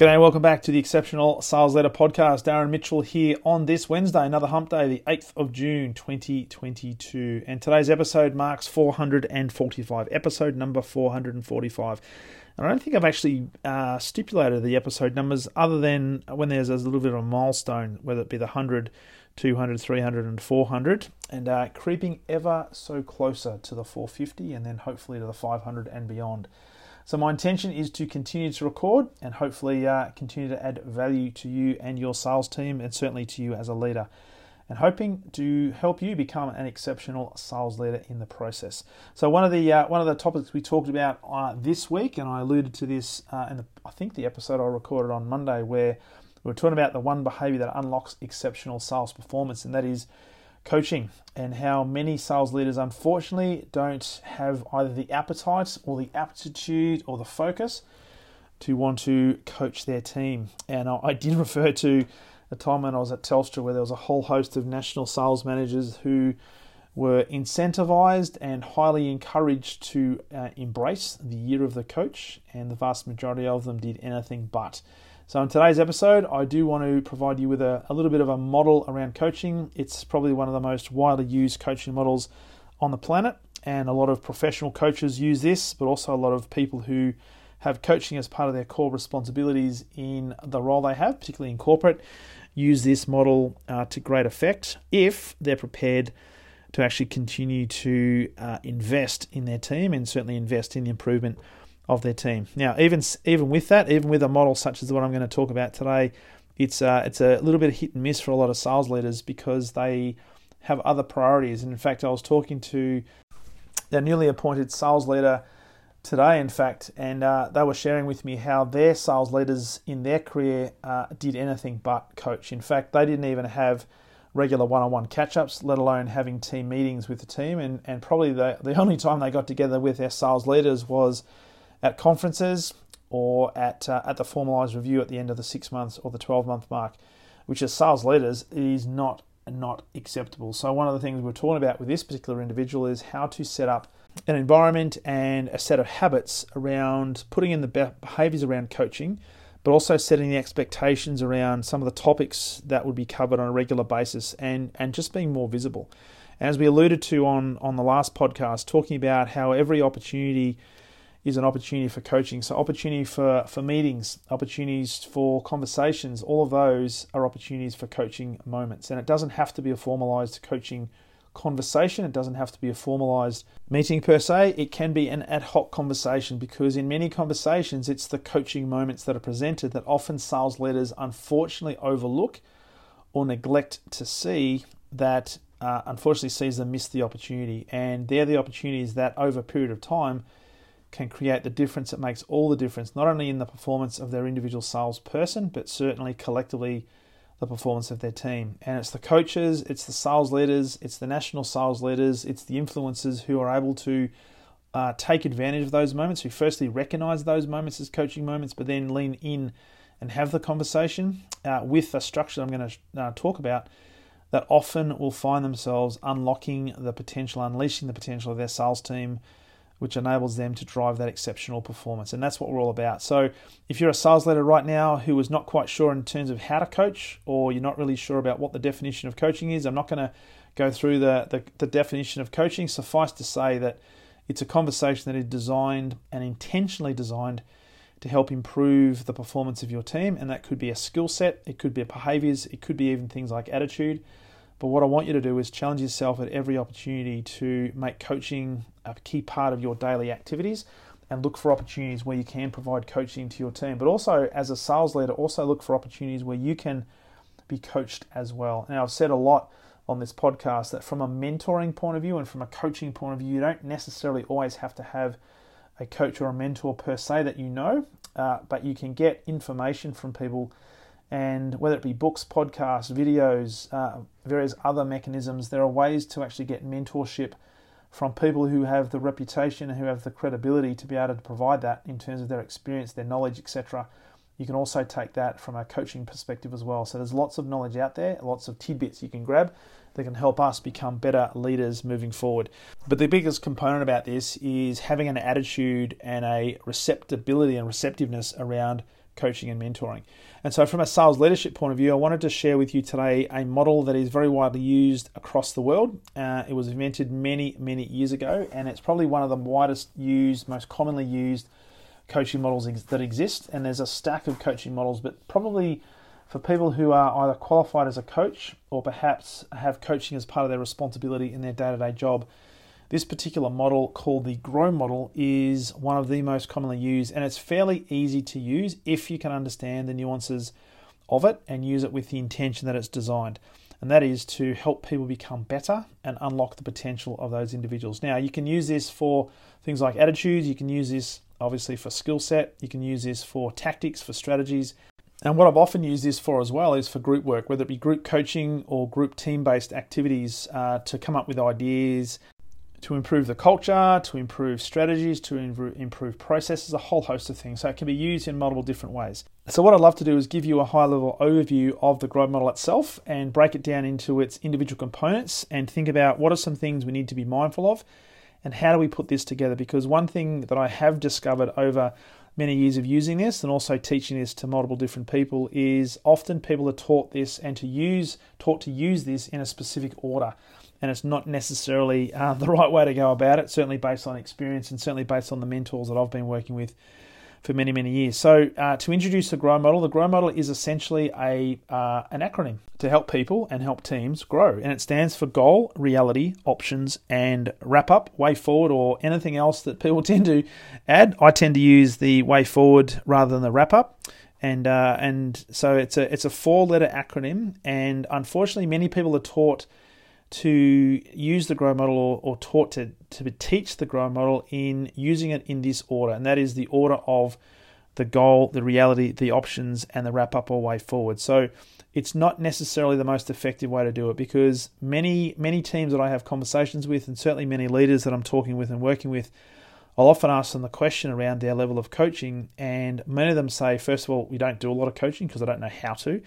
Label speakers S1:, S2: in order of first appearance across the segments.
S1: G'day, welcome back to the Exceptional Sales Leader Podcast. Darren Mitchell here on this Wednesday, another hump day, the 8th of June 2022. And today's episode marks 445, episode number 445. And I don't think I've actually uh, stipulated the episode numbers other than when there's a little bit of a milestone, whether it be the 100, 200, 300, and 400, and uh, creeping ever so closer to the 450 and then hopefully to the 500 and beyond. So, my intention is to continue to record and hopefully uh, continue to add value to you and your sales team, and certainly to you as a leader, and hoping to help you become an exceptional sales leader in the process. So, one of the uh, one of the topics we talked about uh, this week, and I alluded to this uh, in the, I think the episode I recorded on Monday, where we were talking about the one behavior that unlocks exceptional sales performance, and that is coaching and how many sales leaders unfortunately don't have either the appetite or the aptitude or the focus to want to coach their team. And I did refer to a time when I was at Telstra where there was a whole host of national sales managers who were incentivized and highly encouraged to uh, embrace the year of the coach, and the vast majority of them did anything but. So, in today's episode, I do want to provide you with a, a, little bit of a model around coaching. It's probably one of the most widely used coaching models on the planet, and a lot of professional coaches use this, but also a lot of people who have coaching as part of their core responsibilities in the role they have, particularly in corporate, use this model uh, to great effect if they're prepared to actually continue to uh, invest in their team and certainly invest in the improvement of their team. Now, even even with that, even with a model such as the one I'm going to talk about today, it's uh, it's a little bit of hit and miss for a lot of sales leaders because they have other priorities. And in fact, I was talking to their newly appointed sales leader today, in fact, and uh, they were sharing with me how their sales leaders in their career uh, did anything but coach. In fact, they didn't even have regular one-on-one catch-ups, let alone having team meetings with the team. And, and probably the, the only time they got together with their sales leaders was at conferences or at uh, at the formalized review at the end of the six months or the 12 month mark, which as sales leaders is not not acceptable. So one of the things we're talking about with this particular individual is how to set up an environment and a set of habits around putting in the behaviors around coaching, but also setting the expectations around some of the topics that would be covered on a regular basis and, and just being more visible. As we alluded to on, on the last podcast, talking about how every opportunity is an opportunity for coaching. So, opportunity for, for meetings, opportunities for conversations, all of those are opportunities for coaching moments. And it doesn't have to be a formalized coaching conversation, it doesn't have to be a formalized meeting per se. It can be an ad hoc conversation because, in many conversations, it's the coaching moments that are presented that often sales leaders unfortunately overlook or neglect to see that uh, unfortunately sees them miss the opportunity. And they're the opportunities that over a period of time can create the difference that makes all the difference, not only in the performance of their individual salesperson, but certainly collectively the performance of their team. And it's the coaches, it's the sales leaders, it's the national sales leaders, it's the influencers who are able to uh, take advantage of those moments, who firstly recognize those moments as coaching moments, but then lean in and have the conversation uh, with a structure I'm going to uh, talk about. That often will find themselves unlocking the potential, unleashing the potential of their sales team which enables them to drive that exceptional performance. And that's what we're all about. So, if you're a sales leader right now who is not quite sure in terms of how to coach, or you're not really sure about what the definition of coaching is, I'm not going to go through the, the, the definition of coaching. Suffice to say that it's a conversation that is designed and intentionally designed to help improve the performance of your team. And that could be a skill set, it could be behaviors, it could be even things like attitude. But what I want you to do is challenge yourself at every opportunity to make coaching a key part of your daily activities and look for opportunities where you can provide coaching to your team. But also, as a sales leader, also look for opportunities where you can be coached as well. Now, I've said a lot on this podcast that from a mentoring point of view and from a coaching point of view, you don't necessarily always have to have a coach or a mentor per se that you know, uh, but you can get information from people And whether it be books, podcasts, videos, uh, various other mechanisms, there are ways to actually get mentorship from people who have the reputation and who have the credibility to be able to provide that in terms of their experience, their knowledge, etc. You can also take that from a coaching perspective as well. So there's lots of knowledge out there, lots of tidbits you can grab that can help us become better leaders moving forward. But the biggest component about this is having an attitude and a receptibility and receptiveness around coaching and mentoring. And so, from a sales leadership point of view, I wanted to share with you today a model that is very widely used across the world. Uh, it was invented many, many years ago, and it's probably one of the widest used, most commonly used coaching models that exist. And there's a stack of coaching models, but probably for people who are either qualified as a coach or perhaps have coaching as part of their responsibility in their day to day job. This particular model, called the GROW model, is one of the most commonly used, and it's fairly easy to use if you can understand the nuances of it and use it with the intention that it's designed. And that is to help people become better and unlock the potential of those individuals. Now, you can use this for things like attitudes, you can use this obviously for skill set, you can use this for tactics, for strategies, and what I've often used this for as well is for group work, whether it be group coaching or group team based activities uh, to come up with ideas to improve the culture, to improve strategies, to improve processes, a whole host of things. So it can be used in multiple different ways. So, what I'd love to do is give you a high level overview of the growth model itself and break it down into its individual components and think about what are some things we need to be mindful of and how do we put this together. Because one thing that I have discovered over many years of using this and also teaching this to multiple different people is often people are taught this and to use taught to use this in a specific order and it's not necessarily uh, the right way to go about it certainly based on experience and certainly based on the mentors that I've been working with for many, many years. So, uh, to introduce the GROW model, the GROW model is essentially a uh, an acronym to help people and help teams grow, and it stands for goal, reality, options, and wrap up, way forward, or anything else that people tend to add. I tend to use the way forward rather than the wrap up. And uh, and so it's a it's a four letter acronym, and unfortunately, many people are taught to use the grow model or, or taught to, to teach the grow model in using it in this order, and that is the order of the goal, the reality, the options, and the wrap up or way forward. So it's not necessarily the most effective way to do it because many many teams that I have conversations with, and certainly many leaders that I'm talking with and working with, I'll often ask them the question around their level of coaching, and many of them say, first of all, we don't do a lot of coaching because I don't know how to.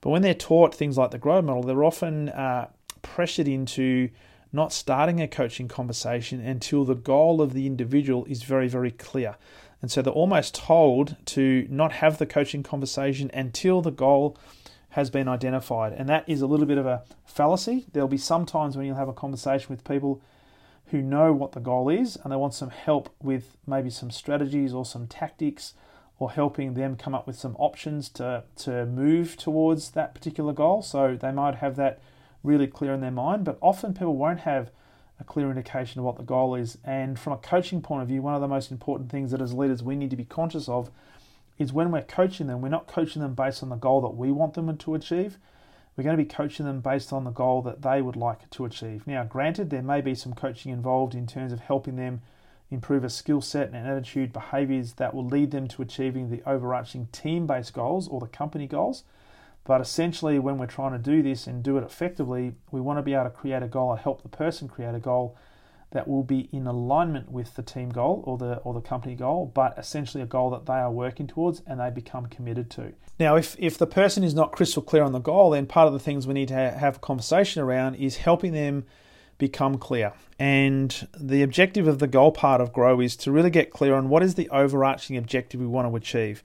S1: But when they're taught things like the grow model, they're often uh, pressured into not starting a coaching conversation until the goal of the individual is very, very clear. And so they're almost told to not have the coaching conversation until the goal has been identified. And that is a little bit of a fallacy. There'll be some times when you'll have a conversation with people who know what the goal is and they want some help with maybe some strategies or some tactics or helping them come up with some options to, to move towards that particular goal. So they might have that really clear in their mind, but often people won't have a clear indication of what the goal is. And from a coaching point of view, one of the most important things that as leaders we need to be conscious of is when we're coaching them, we're not coaching them based on the goal that we want them to achieve. We're going to be coaching them based on the goal that they would like to achieve. Now, granted, there may be some coaching involved in terms of helping them improve a skill set and attitude behaviors that will lead them to achieving the overarching team based goals or the company goals. But essentially, when we're trying to do this and do it effectively, we want to be able to create a goal or help the person create a goal that will be in alignment with the team goal or the or the company goal, but essentially a goal that they are working towards and they become committed to. Now, if if the person is not crystal clear on the goal, then part of the things we need to have a conversation around is helping them become clear. And the objective of the goal part of Grow is to really get clear on what is the overarching objective we want to achieve.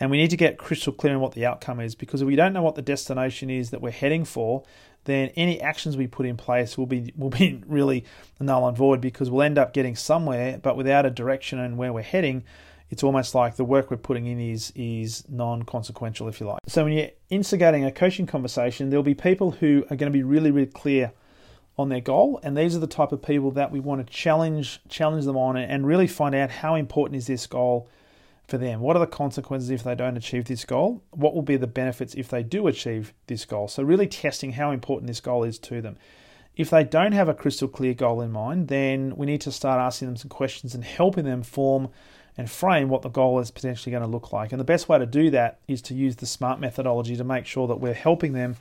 S1: And we need to get crystal clear on what the outcome is because if we don't know what the destination is that we're heading for, then any actions we put in place will be will be really null and void because we'll end up getting somewhere, but without a direction and where we're heading, it's almost like the work we're putting in is is non-consequential, if you like. So when you're instigating a coaching conversation, there'll be people who are going to be really, really clear on their goal, and these are the type of people that we want to challenge challenge them on and really find out how important is this goal for them? What are the consequences if they don't achieve this goal? What will be the benefits if they do achieve this goal? So, really testing how important this goal is to them. If they don't have a crystal clear goal in mind, then we need to start asking them some questions and helping them form and frame what the goal is potentially going to look like. And the best way to do that is to use the SMART methodology to make sure that we're helping them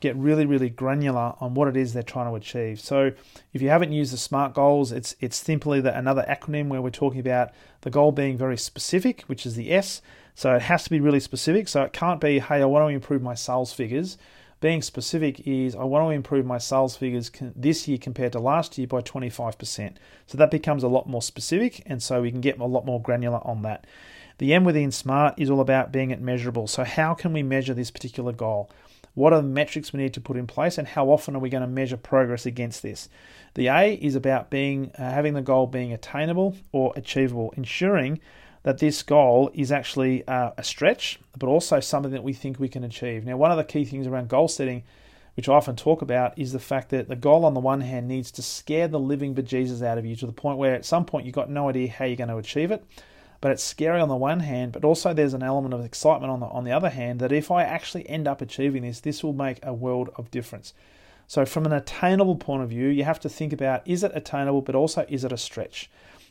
S1: get really, really granular on what it is they're trying to achieve. So if you haven't used the SMART goals, it's it's simply the, another acronym where we're talking about the goal being very specific, which is the S. So it has to be really specific. So it can't be, hey, I want to improve my sales figures. Being specific is I want to improve my sales figures this year compared to last year by 25%. So that becomes a lot more specific, and so we can get a lot more granular on that. The M within SMART is all about being it measurable. So, how can we measure this particular goal? What are the metrics we need to put in place, and how often are we going to measure progress against this? The A is about being uh, having the goal being attainable or achievable, ensuring that this goal is actually uh, a stretch, but also something that we think we can achieve. Now, one of the key things around goal setting, which I often talk about, is the fact that the goal on the one hand needs to scare the living bejesus out of you to the point where at some point you've got no idea how you're going to achieve it. But it's scary on the one hand, but also there's an element of excitement on the on the other hand that if I actually end up achieving this, this will make a world of difference. So from an attainable point of view, you have to think about is it attainable, but also is it a stretch?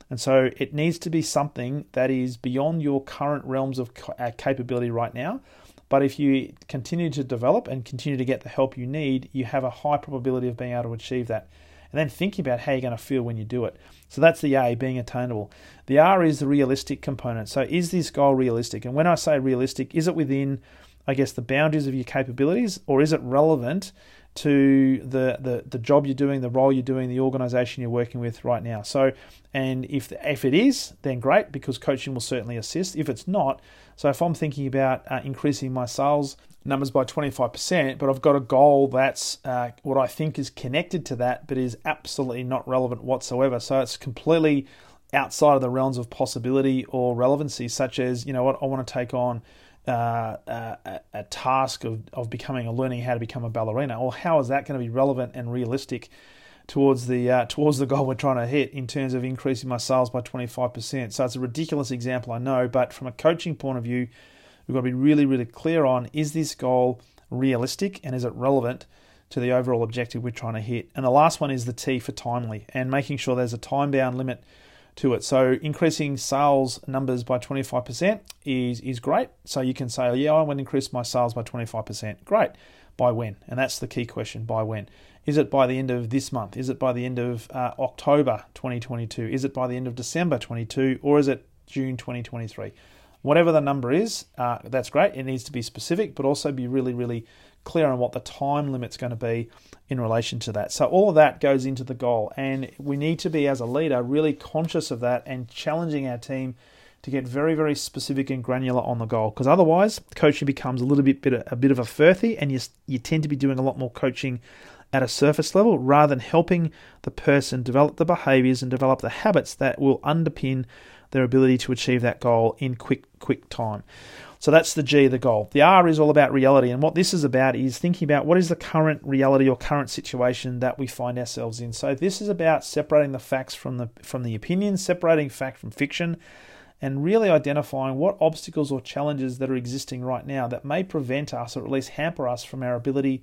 S1: And so it needs to be something that is beyond your current realms of uh, capability right now. But if you continue to develop and continue to get the help you need, you have a high probability of being able to achieve that. And then thinking about how you're going to feel when you do it. So that's the A, being attainable. The R is the realistic component. So is this goal realistic? And when I say realistic, is it within, I guess, the boundaries of your capabilities or is it relevant to the, the, the job you're doing, the role you're doing, the organization you're working with right now. So, and if if it is, then great because coaching will certainly assist. If it's not, so if I'm thinking about uh, increasing my sales numbers by 25%, but I've got a goal that's uh, what I think is connected to that, but is absolutely not relevant whatsoever. So it's completely outside of the realms of possibility or relevancy, such as you know what I want to take on uh, a, a, task of, of becoming or learning how to become a ballerina, or how is that going to be relevant and realistic towards the uh, towards the goal we're trying to hit in terms of increasing my sales by 25%? So it's a ridiculous example, I know, but from a coaching point of view, we've got to be really, really clear on is this goal realistic and is it relevant to the overall objective we're trying to hit? And the last one is the T for timely and making sure there's a time bound limit to it. So increasing sales numbers by 25% is is great. So you can say, oh, yeah, I want to increase my sales by 25%. Great. By when? And that's the key question. By when? Is it by the end of this month? Is it by the end of uh, October 2022? Is it by the end of December 22? Or is it June 2023? Whatever the number is, uh, that's great. It needs to be specific, but also be really, really clear on what the time limit's going to be in relation to that. So all of that goes into the goal, and we need to be as a leader really conscious of that and challenging our team to get very, very specific and granular on the goal. Because otherwise, coaching becomes a little bit, bit a bit of a furthy, and you you tend to be doing a lot more coaching at a surface level rather than helping the person develop the behaviors and develop the habits that will underpin their ability to achieve that goal in quick quick time. So that's the G, the goal. The R is all about reality. And what this is about is thinking about what is the current reality or current situation that we find ourselves in. So this is about separating the facts from the from the opinions, separating fact from fiction, and really identifying what obstacles or challenges that are existing right now that may prevent us or at least hamper us from our ability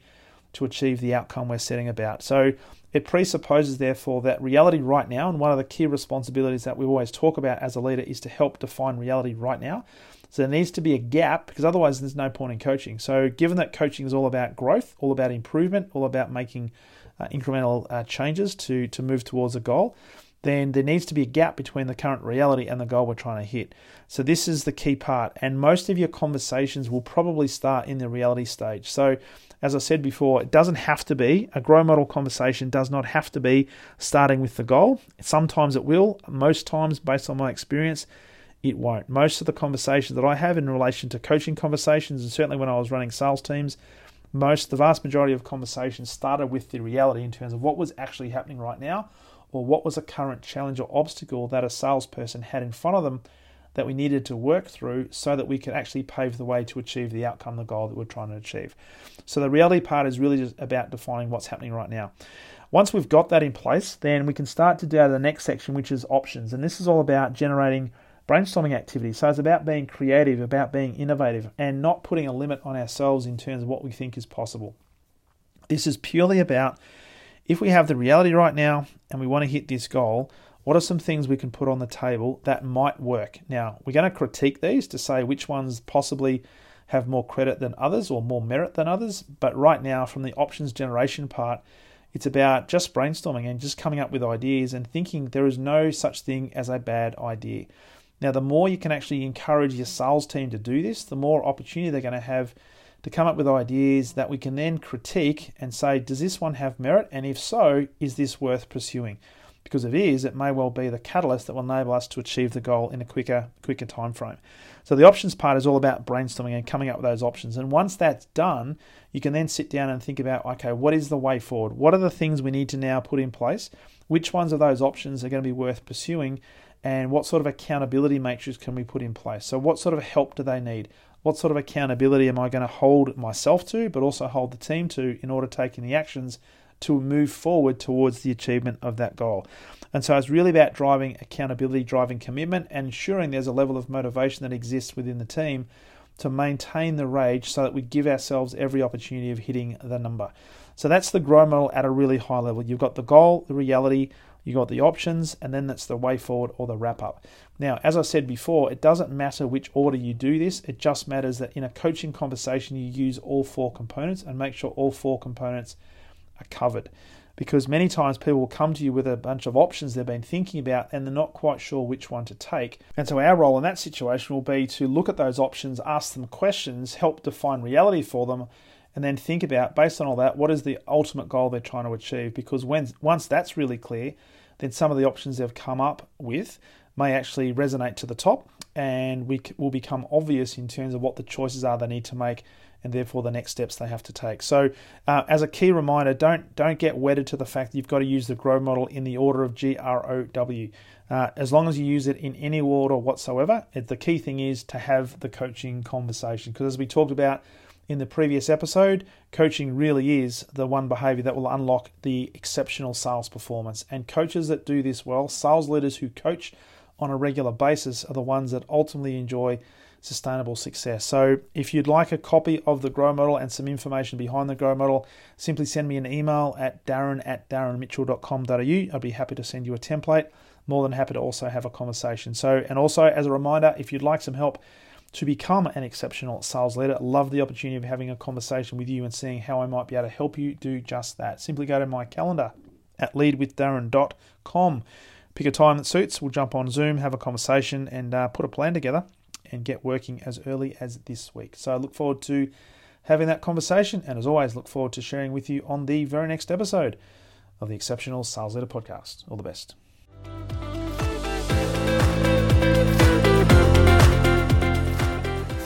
S1: to achieve the outcome we're setting about. So it presupposes, therefore, that reality right now, and one of the key responsibilities that we always talk about as a leader is to help define reality right now. So there needs to be a gap because otherwise there's no point in coaching. So given that coaching is all about growth, all about improvement, all about making uh, incremental uh, changes to to move towards a goal, then there needs to be a gap between the current reality and the goal we're trying to hit. So this is the key part, and most of your conversations will probably start in the reality stage. So as I said before, it doesn't have to be a grow model conversation. Does not have to be starting with the goal. Sometimes it will. Most times, based on my experience, it won't. Most of the conversations that I have in relation to coaching conversations, and certainly when I was running sales teams, most, the vast majority of conversations started with the reality in terms of what was actually happening right now, or what was a current challenge or obstacle that a salesperson had in front of them that we needed to work through so that we could actually pave the way to achieve the outcome, the goal that we're trying to achieve. So the reality part is really just about defining what's happening right now. Once we've got that in place, then we can start to do the next section, which is options. And this is all about generating brainstorming activity. So it's about being creative, about being innovative, and not putting a limit on ourselves in terms of what we think is possible. This is purely about if we have the reality right now and we want to hit this goal, What are some things we can put on the table that might work? Now, we're going to critique these to say which ones possibly have more credit than others or more merit than others. But right now, from the options generation part, it's about just brainstorming and just coming up with ideas and thinking there is no such thing as a bad idea. Now, the more you can actually encourage your sales team to do this, the more opportunity they're going to have to come up with ideas that we can then critique and say, does this one have merit? And if so, is this worth pursuing? Because it is, it may well be the catalyst that will enable us to achieve the goal in a quicker, quicker time frame. So the options part is all about brainstorming and coming up with those options. And once that's done, you can then sit down and think about, okay, what is the way forward? What are the things we need to now put in place? Which ones of those options are going to be worth pursuing? And what sort of accountability matrix can we put in place? So what sort of help do they need? What sort of accountability am I going to hold myself to, but also hold the team to in order to taking the actions to move forward towards the achievement of that goal. And so it's really about driving accountability, driving commitment, and ensuring there's a level of motivation that exists within the team to maintain the rage so that we give ourselves every opportunity of hitting the number. So that's the grow model at a really high level. You've got the goal, the reality, you've got the options, and then that's the way forward or the wrap up. Now, as I said before, it doesn't matter which order you do this, it just matters that in a coaching conversation you use all four components and make sure all four components are covered. Because many times people will come to you with a bunch of options they've been thinking about and they're not quite sure which one to take. And so, our role in that situation will be to look at those options, ask them questions, help define reality for them, and then think about, based on all that, what is the ultimate goal they're trying to achieve. Because when, once that's really clear, then some of the options they've come up with may actually resonate to the top and we will become obvious in terms of what the choices are they need to make and therefore the next steps they have to take. So, uh, as a key reminder, don't don't get wedded to the fact that you've got to use the grow model in the order of G R O W. Uh, as long as you use it in any order whatsoever, it, the key thing is to have the coaching conversation. Because as we talked about in the previous episode, coaching really is the one behavior that will unlock the exceptional sales performance. And coaches that do this well, sales leaders who coach on a regular basis, are the ones that ultimately enjoy sustainable success. So, if you'd like a copy of the Grow Model and some information behind the Grow Model, simply send me an email at darren at darrenmitchell.com.au. I'd be happy to send you a template. More than happy to also have a conversation. So, and also as a reminder, if you'd like some help to become an exceptional sales leader, love the opportunity of having a conversation with you and seeing how I might be able to help you do just that. Simply go to my calendar at leadwithdarren.com. Pick a time that suits. We'll jump on Zoom, have a conversation, and uh, put a plan together and get working as early as this week. So I look forward to having that conversation, and as always, look forward to sharing with you on the very next episode of the Exceptional Sales Leader Podcast. All the best.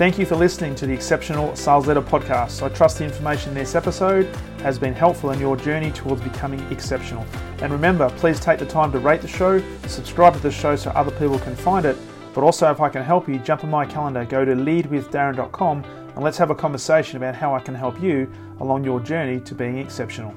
S1: Thank you for listening to the Exceptional Sales Leader Podcast. I trust the information in this episode has been helpful in your journey towards becoming exceptional. And remember, please take the time to rate the show, subscribe to the show so other people can find it but also, if I can help you, jump on my calendar, go to leadwithdarren.com, and let's have a conversation about how I can help you along your journey to being exceptional.